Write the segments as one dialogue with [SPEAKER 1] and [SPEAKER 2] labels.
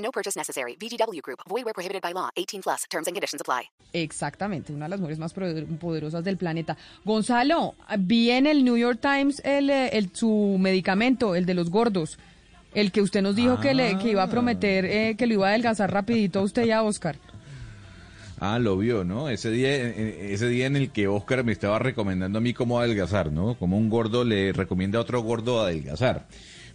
[SPEAKER 1] No purchase necessary. VGW Group. Void where prohibited by law. 18 plus. Terms and conditions apply.
[SPEAKER 2] Exactamente, una de las mujeres más poder- poderosas del planeta. Gonzalo, vi en el New York Times el, eh, el- su medicamento, el de los gordos. El que usted nos dijo que, le, que iba a prometer eh, que lo iba a adelgazar rapidito a usted y a Oscar.
[SPEAKER 3] Ah, lo vio, ¿no? Ese día, eh, ese día en el que Oscar me estaba recomendando a mí cómo adelgazar, ¿no? Como un gordo le recomienda a otro gordo adelgazar.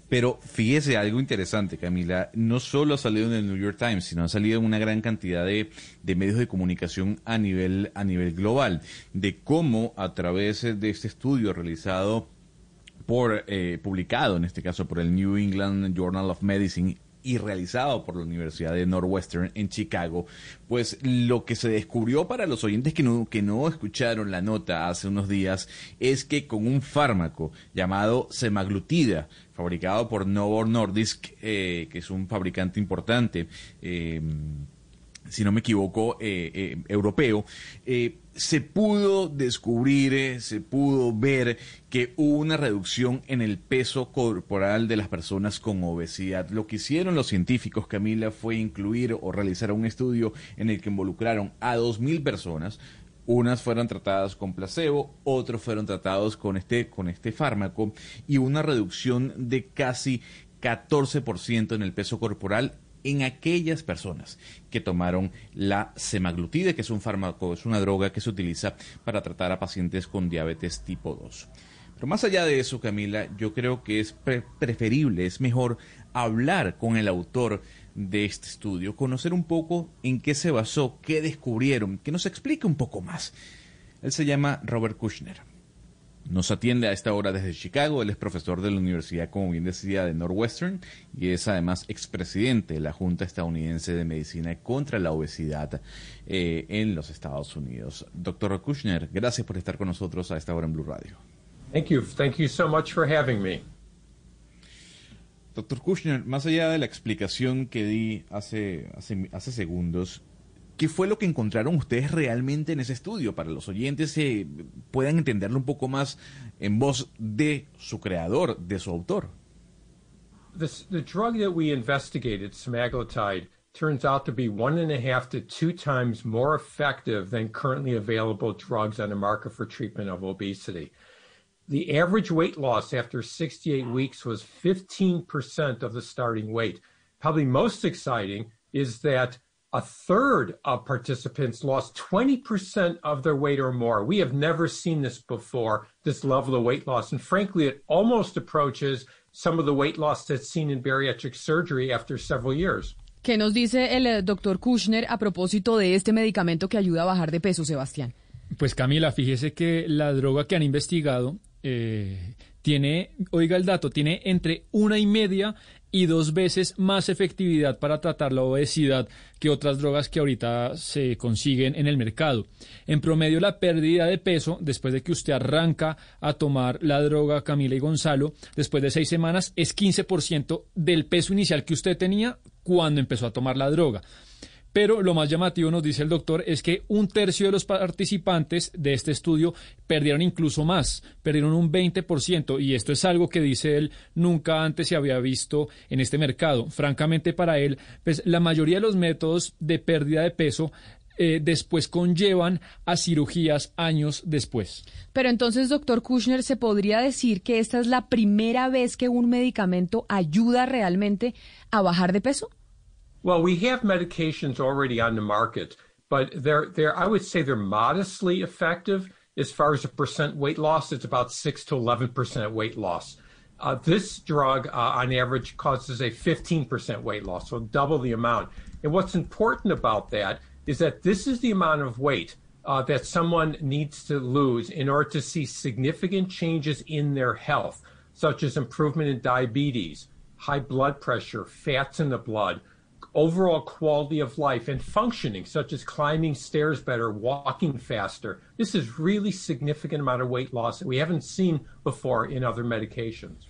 [SPEAKER 3] Pero fíjese algo interesante, Camila. No solo ha salido en el New York Times, sino ha salido en una gran cantidad de, de medios de comunicación a nivel, a nivel global. De cómo a través de este estudio realizado por eh, publicado en este caso por el New England Journal of Medicine y realizado por la Universidad de Northwestern en Chicago, pues lo que se descubrió para los oyentes que no, que no escucharon la nota hace unos días es que con un fármaco llamado semaglutida, fabricado por Novo Nordisk, eh, que es un fabricante importante, eh, si no me equivoco, eh, eh, europeo, se pudo descubrir, eh, se pudo ver que hubo una reducción en el peso corporal de las personas con obesidad. Lo que hicieron los científicos, Camila, fue incluir o realizar un estudio en el que involucraron a 2.000 personas. Unas fueron tratadas con placebo, otros fueron tratados con este, con este fármaco y una reducción de casi 14% en el peso corporal en aquellas personas que tomaron la semaglutida, que es un fármaco, es una droga que se utiliza para tratar a pacientes con diabetes tipo 2. Pero más allá de eso, Camila, yo creo que es pre- preferible, es mejor hablar con el autor de este estudio, conocer un poco en qué se basó, qué descubrieron, que nos explique un poco más. Él se llama Robert Kushner. Nos atiende a esta hora desde Chicago. Él es profesor de la Universidad, como bien decía, de Northwestern y es además expresidente de la Junta Estadounidense de Medicina contra la Obesidad eh, en los Estados Unidos. Doctor Kushner, gracias por estar con nosotros a esta hora en Blue Radio.
[SPEAKER 4] Thank you. Thank you so much for having me.
[SPEAKER 3] Doctor Kushner, más allá de la explicación que di hace, hace, hace segundos, ¿qué fue lo que encontraron ustedes realmente en ese estudio para los oyentes eh, puedan entenderlo un poco más en voz de su creador, de su autor?
[SPEAKER 4] This, the drug that we investigated, semaglutide, turns out to be one and a half to two times more effective than currently available drugs on the market for treatment of obesity. The average weight loss after 68 weeks was 15% of the starting weight. Probably most exciting is that a third of participants lost 20% of their weight or more. We have never seen this before, this level of weight loss. And frankly, it almost approaches some of the weight loss that's seen in bariatric surgery after several years.
[SPEAKER 2] ¿Qué nos dice el eh, doctor Kushner a propósito de este medicamento que ayuda a bajar de peso, Sebastián?
[SPEAKER 5] Pues Camila, fíjese que la droga que han investigado eh, tiene, oiga el dato, tiene entre una y media y dos veces más efectividad para tratar la obesidad que otras drogas que ahorita se consiguen en el mercado. En promedio, la pérdida de peso, después de que usted arranca a tomar la droga Camila y Gonzalo, después de seis semanas, es 15% del peso inicial que usted tenía cuando empezó a tomar la droga. Pero lo más llamativo, nos dice el doctor, es que un tercio de los participantes de este estudio perdieron incluso más, perdieron un 20%, y esto es algo que dice él nunca antes se había visto en este mercado. Francamente, para él, pues la mayoría de los métodos de pérdida de peso eh, después conllevan a cirugías años después.
[SPEAKER 2] Pero entonces, doctor Kushner, ¿se podría decir que esta es la primera vez que un medicamento ayuda realmente a bajar de peso?
[SPEAKER 4] Well, we have medications already on the market, but they're they're I would say they're modestly effective as far as a percent weight loss. It's about six to eleven percent weight loss. Uh, this drug, uh, on average, causes a 15% weight loss, so double the amount. And what's important about that is that this is the amount of weight uh, that someone needs to lose in order to see significant changes in their health, such as improvement in diabetes, high blood pressure, fats in the blood, overall quality of life and functioning, such as climbing stairs better, walking faster. This is really significant amount of weight loss that we haven't seen before in other medications.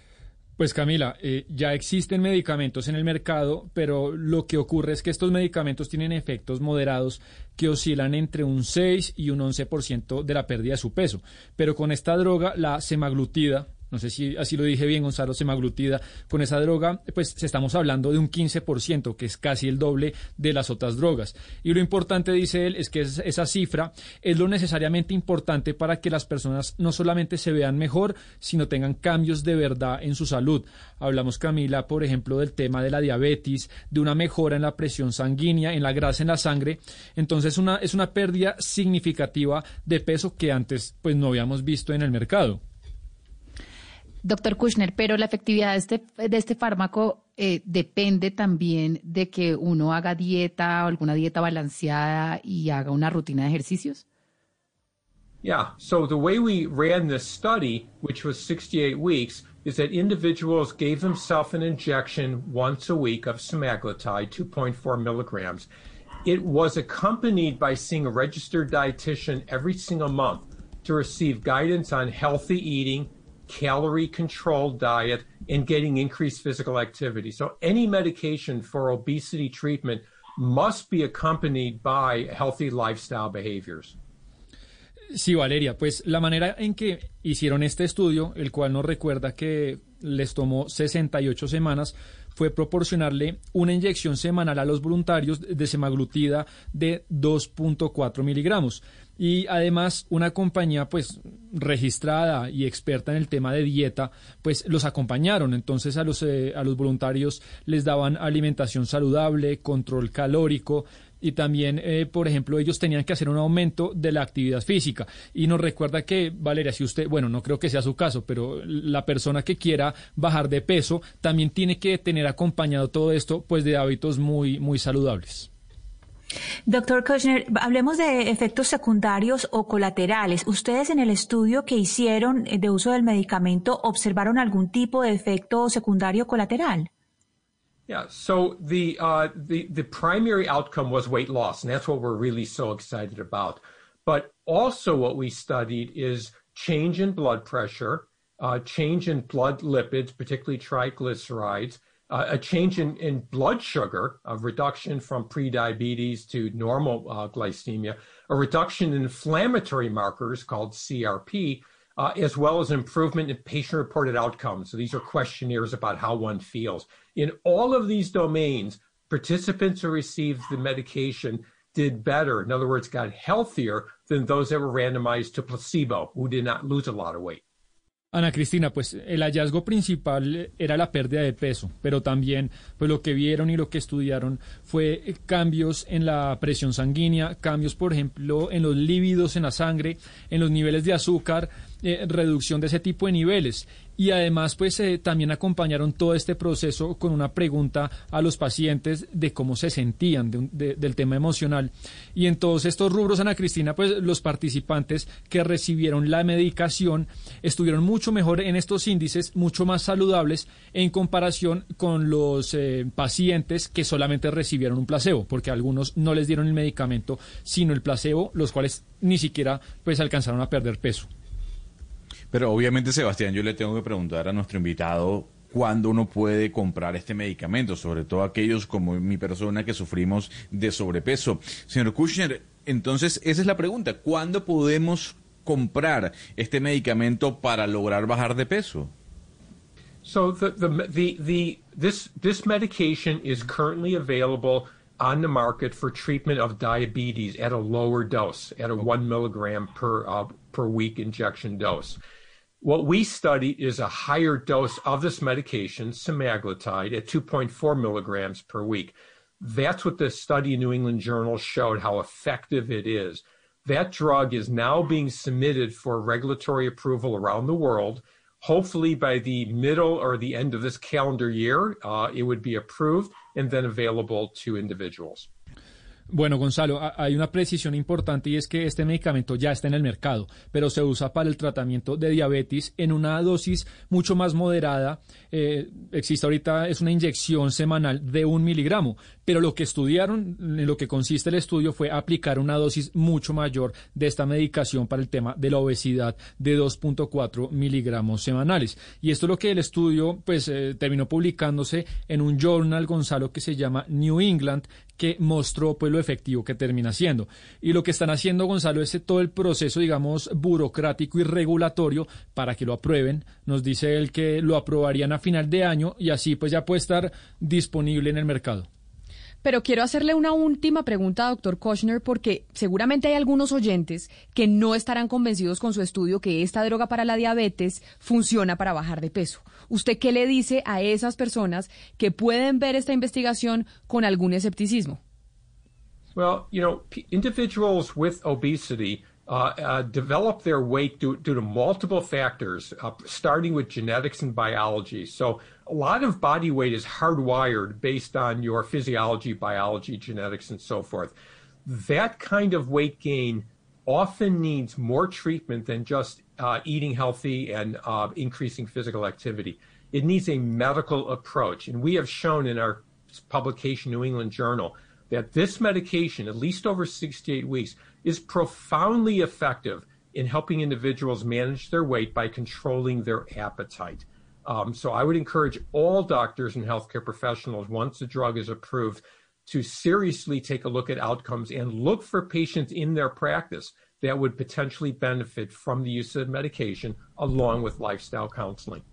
[SPEAKER 5] Pues Camila, eh, ya existen medicamentos en el mercado, pero lo que ocurre es que estos medicamentos tienen efectos moderados que oscilan entre un 6 y un 11% de la pérdida de su peso. Pero con esta droga, la semaglutida, no sé si así lo dije bien, Gonzalo, semaglutida, con esa droga, pues estamos hablando de un 15%, que es casi el doble de las otras drogas. Y lo importante, dice él, es que esa cifra es lo necesariamente importante para que las personas no solamente se vean mejor, sino tengan cambios de verdad en su salud. Hablamos, Camila, por ejemplo, del tema de la diabetes, de una mejora en la presión sanguínea, en la grasa en la sangre. Entonces, una, es una pérdida significativa de peso que antes pues no habíamos visto en el mercado.
[SPEAKER 6] Doctor Kushner, pero la efectividad de este, de este fármaco eh, depende también de que uno haga dieta o alguna dieta balanceada y haga una rutina de ejercicios.
[SPEAKER 4] Yeah, so the way we ran this study, which was 68 weeks, is that individuals gave themselves an injection once a week of semaglutide, 2.4 milligrams. It was accompanied by seeing a registered dietitian every single month to receive guidance on healthy eating, calorie controlled diet and getting increased physical activity. So any medication for obesity treatment must be accompanied by healthy lifestyle behaviors.
[SPEAKER 5] Sí, Valeria, pues la manera en que hicieron este estudio, el cual nos recuerda que les tomó 68 semanas, fue proporcionarle una inyección semanal a los voluntarios de semaglutida de 2.4 miligramos. Y además una compañía pues registrada y experta en el tema de dieta pues los acompañaron. Entonces a los eh, a los voluntarios les daban alimentación saludable control calórico y también, eh, por ejemplo, ellos tenían que hacer un aumento de la actividad física. Y nos recuerda que, Valeria, si usted, bueno, no creo que sea su caso, pero la persona que quiera bajar de peso también tiene que tener acompañado todo esto, pues, de hábitos muy, muy saludables.
[SPEAKER 7] Doctor Kushner, hablemos de efectos secundarios o colaterales. ¿Ustedes en el estudio que hicieron de uso del medicamento observaron algún tipo de efecto secundario colateral?
[SPEAKER 4] Yeah, so the, uh, the, the primary outcome was weight loss, and that's what we're really so excited about. But also what we studied is change in blood pressure, uh, change in blood lipids, particularly triglycerides, uh, a change in, in blood sugar, a reduction from prediabetes to normal uh, glycemia, a reduction in inflammatory markers called CRP, uh, as well as improvement in patient reported outcomes. So these are questionnaires about how one feels. In all of these domains, participants who received the medication did better. In other words, got healthier than those that were randomized to placebo, who did not lose a lot of weight.
[SPEAKER 5] Ana Cristina, pues el hallazgo principal era la pérdida de peso, pero también pues lo que vieron y lo que estudiaron fue cambios en la presión sanguínea, cambios por ejemplo en los lívidos en la sangre, en los niveles de azúcar, eh, reducción de ese tipo de niveles y además pues eh, también acompañaron todo este proceso con una pregunta a los pacientes de cómo se sentían del tema emocional. Y en todos estos rubros Ana Cristina pues los participantes que recibieron la medicación estuvieron mucho mejor en estos índices mucho más saludables en comparación con los eh, pacientes que solamente recibieron un placebo porque algunos no les dieron el medicamento sino el placebo los cuales ni siquiera pues alcanzaron a perder peso
[SPEAKER 3] pero obviamente, Sebastián, yo le tengo que preguntar a nuestro invitado cuándo uno puede comprar este medicamento, sobre todo aquellos como mi persona que sufrimos de sobrepeso. Señor Kushner, entonces esa es la pregunta, ¿cuándo podemos comprar este medicamento para lograr bajar de peso?
[SPEAKER 4] So the, the, this medication is currently available on the market for treatment of diabetes at a lower dose, at a one milligram per, uh, per week injection dose. What we studied is a higher dose of this medication, semaglutide, at 2.4 milligrams per week. That's what the study in New England Journal showed how effective it is. That drug is now being submitted for regulatory approval around the world. Hopefully, by the middle or the end of this calendar year, uh, it would be approved and then available to individuals.
[SPEAKER 5] Bueno, Gonzalo, hay una precisión importante y es que este medicamento ya está en el mercado, pero se usa para el tratamiento de diabetes en una dosis mucho más moderada. Eh, existe ahorita, es una inyección semanal de un miligramo, pero lo que estudiaron, en lo que consiste el estudio, fue aplicar una dosis mucho mayor de esta medicación para el tema de la obesidad de 2.4 miligramos semanales. Y esto es lo que el estudio pues eh, terminó publicándose en un journal, Gonzalo, que se llama New England, que mostró pues lo efectivo que termina siendo. Y lo que están haciendo, Gonzalo, es todo el proceso, digamos, burocrático y regulatorio para que lo aprueben. Nos dice él que lo aprobarían a final de año y así pues ya puede estar disponible en el mercado.
[SPEAKER 2] Pero quiero hacerle una última pregunta, doctor Kochner, porque seguramente hay algunos oyentes que no estarán convencidos con su estudio que esta droga para la diabetes funciona para bajar de peso. ¿Usted qué le dice a esas personas que pueden ver esta investigación con algún escepticismo?
[SPEAKER 4] Well, you know, individuals with obesity uh, uh, develop their weight due, due to multiple factors, uh, starting with genetics and biology. So, a lot of body weight is hardwired based on your physiology, biology, genetics, and so forth. That kind of weight gain often needs more treatment than just uh, eating healthy and uh, increasing physical activity. It needs a medical approach. And we have shown in our publication, New England Journal, that this medication, at least over 68 weeks, is profoundly effective in helping individuals manage their weight by controlling their appetite. Um, so I would encourage all doctors and healthcare professionals, once the drug is approved, to seriously take a look at outcomes and look for patients in their practice that would potentially benefit from the use of medication along with lifestyle counseling.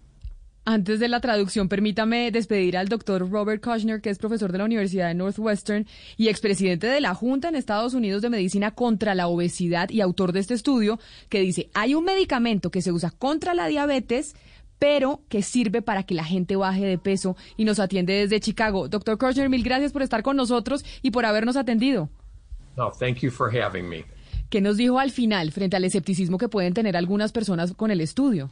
[SPEAKER 2] Antes de la traducción, permítame despedir al doctor Robert Kushner, que es profesor de la Universidad de Northwestern y expresidente de la Junta en Estados Unidos de Medicina contra la Obesidad y autor de este estudio, que dice, hay un medicamento que se usa contra la diabetes, pero que sirve para que la gente baje de peso y nos atiende desde Chicago. Doctor Kushner, mil gracias por estar con nosotros y por habernos atendido.
[SPEAKER 4] No, thank you for having me.
[SPEAKER 2] ¿Qué nos dijo al final frente al escepticismo que pueden tener algunas personas con el estudio?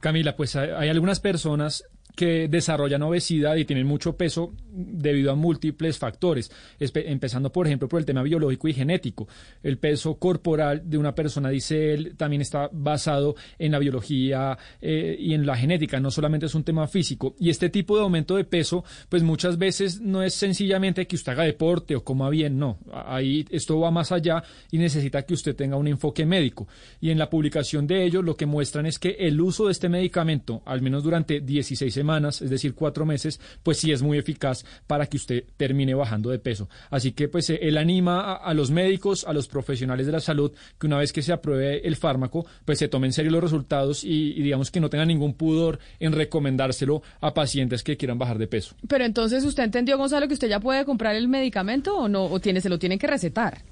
[SPEAKER 5] Camila, pues hay, algunas personas que desarrollan obesidad y tienen mucho peso debido a múltiples factores, empezando por ejemplo por el tema biológico y genético. El peso corporal de una persona, dice él, también está basado en la biología eh, y en la genética, no solamente es un tema físico. Y este tipo de aumento de peso, pues muchas veces no es sencillamente que usted haga deporte o coma bien, no. Ahí esto va más allá y necesita que usted tenga un enfoque médico. Y en la publicación de ellos lo que muestran es que el uso de este medicamento, al menos durante 16 semanas, es decir, cuatro meses, pues sí es muy eficaz para que usted termine bajando de peso. Así que pues él anima a, los médicos, a los profesionales de la salud, que una vez que se apruebe el fármaco, pues se tomen en serio los resultados y, digamos que no tengan ningún pudor en recomendárselo a pacientes que quieran bajar de peso.
[SPEAKER 2] Pero entonces, ¿usted entendió, Gonzalo, que usted ya puede comprar el medicamento o no? ¿O tiene, se lo tienen que recetar?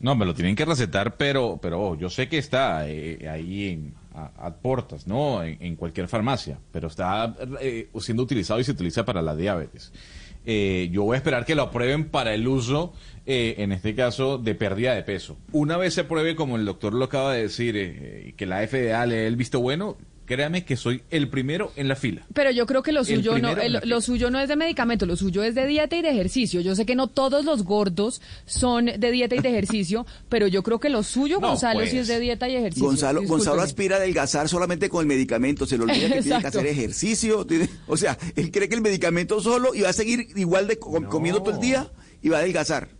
[SPEAKER 3] No, me lo tienen que recetar, pero, pero yo sé que está eh, ahí en, a, portas, ¿no? En, cualquier farmacia, pero está eh, siendo utilizado y se utiliza para la diabetes. Eh, yo voy a esperar que lo aprueben para el uso, eh, en este caso, de pérdida de peso. Una vez se apruebe, como el doctor lo acaba de decir, que la FDA le dé el visto bueno, créame que soy el primero en la fila.
[SPEAKER 2] Pero yo creo que lo suyo no, lo suyo no es de medicamento, lo suyo es de dieta y de ejercicio. Yo sé que no todos los gordos son de dieta y de ejercicio, pero yo creo que lo suyo, Gonzalo, sí es de dieta y ejercicio.
[SPEAKER 8] Gonzalo, Gonzalo aspira a adelgazar solamente con el medicamento, se le olvida que tiene que hacer ejercicio. o sea, él cree que el medicamento solo y va a seguir igual de comiendo todo el día y va a adelgazar.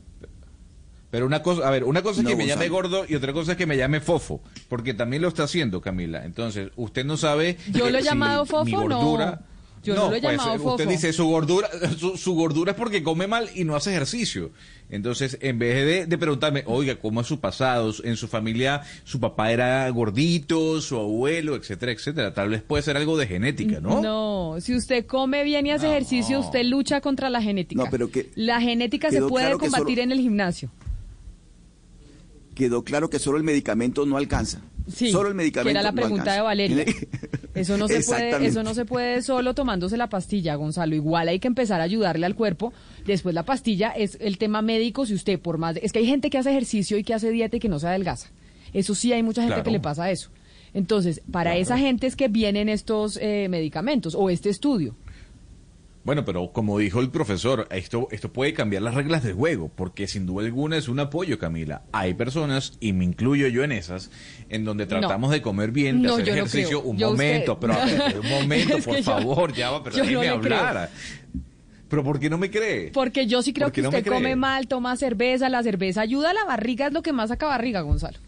[SPEAKER 3] Pero una cosa, a ver, una cosa es que me llame gordo y otra cosa es que me llame fofo, porque también lo está haciendo Camila. Entonces, usted no sabe.
[SPEAKER 2] Yo lo he llamado fofo, no. Yo no, lo he
[SPEAKER 3] pues,
[SPEAKER 2] llamado fofo.
[SPEAKER 3] Usted dice su gordura, su, gordura es porque come mal y no hace ejercicio. Entonces, en vez de, preguntarme, oiga, ¿cómo es su pasado? En su familia, su papá era gordito, su abuelo, etcétera, etcétera. Tal vez puede ser algo de genética, ¿no?
[SPEAKER 2] No, si usted come bien y hace ejercicio, usted lucha contra la genética.
[SPEAKER 8] No, pero que
[SPEAKER 2] la genética se puede combatir en el gimnasio
[SPEAKER 8] quedó claro que solo el medicamento no alcanza.
[SPEAKER 2] Sí,
[SPEAKER 8] solo el medicamento.
[SPEAKER 2] era la pregunta de Valeria. Eso no se puede, eso no se puede solo tomándose la pastilla, Gonzalo. Igual hay que empezar a ayudarle al cuerpo. Después la pastilla es el tema médico. Si usted por más, es que hay gente que hace ejercicio y que hace dieta y que no se adelgaza. Eso sí, hay mucha gente que le pasa eso. Entonces, para esa gente es que vienen estos eh, medicamentos o este estudio.
[SPEAKER 3] Bueno, pero como dijo el profesor, esto, esto puede cambiar las reglas del juego, porque sin duda alguna es un apoyo, Camila. Hay personas, y me incluyo yo en esas, en donde tratamos de comer bien, de
[SPEAKER 2] No,
[SPEAKER 3] hacer
[SPEAKER 2] no
[SPEAKER 3] ejercicio. un momento,
[SPEAKER 2] usted-
[SPEAKER 3] pero un momento,
[SPEAKER 2] Es
[SPEAKER 3] por
[SPEAKER 2] yo-
[SPEAKER 3] favor, ya va, pero déjeme hablar. Pero ¿por qué no me cree?
[SPEAKER 2] Porque yo sí creo
[SPEAKER 3] ¿Por qué
[SPEAKER 2] que usted come mal, toma cerveza, la cerveza ayuda a la barriga, es lo que más saca barriga, Gonzalo.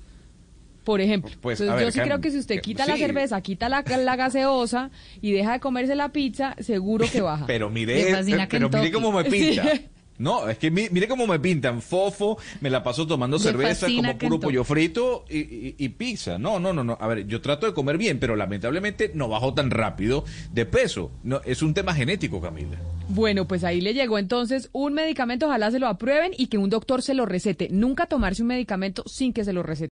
[SPEAKER 2] Por ejemplo.
[SPEAKER 3] Pues,
[SPEAKER 2] Entonces,
[SPEAKER 3] ver,
[SPEAKER 2] yo sí creo que si usted quita la
[SPEAKER 3] sí.
[SPEAKER 2] cerveza, quita la, la gaseosa y deja de comerse la pizza, seguro que baja.
[SPEAKER 3] Pero mire,
[SPEAKER 6] fascina
[SPEAKER 3] pero mire cómo me pinta.
[SPEAKER 2] Sí.
[SPEAKER 3] No, es que mi- mire cómo me pintan. Fofo, me la paso tomando cerveza como puro
[SPEAKER 6] Kentucky.
[SPEAKER 3] pollo frito y, y- y pizza. No, no, no, no. A ver, yo trato de comer bien, pero lamentablemente no bajo tan rápido de peso. No, es un tema genético, Camila.
[SPEAKER 2] Bueno, pues ahí le llegó entonces un medicamento, ojalá se lo aprueben y que un doctor se lo recete. Nunca tomarse un medicamento sin que se lo recete.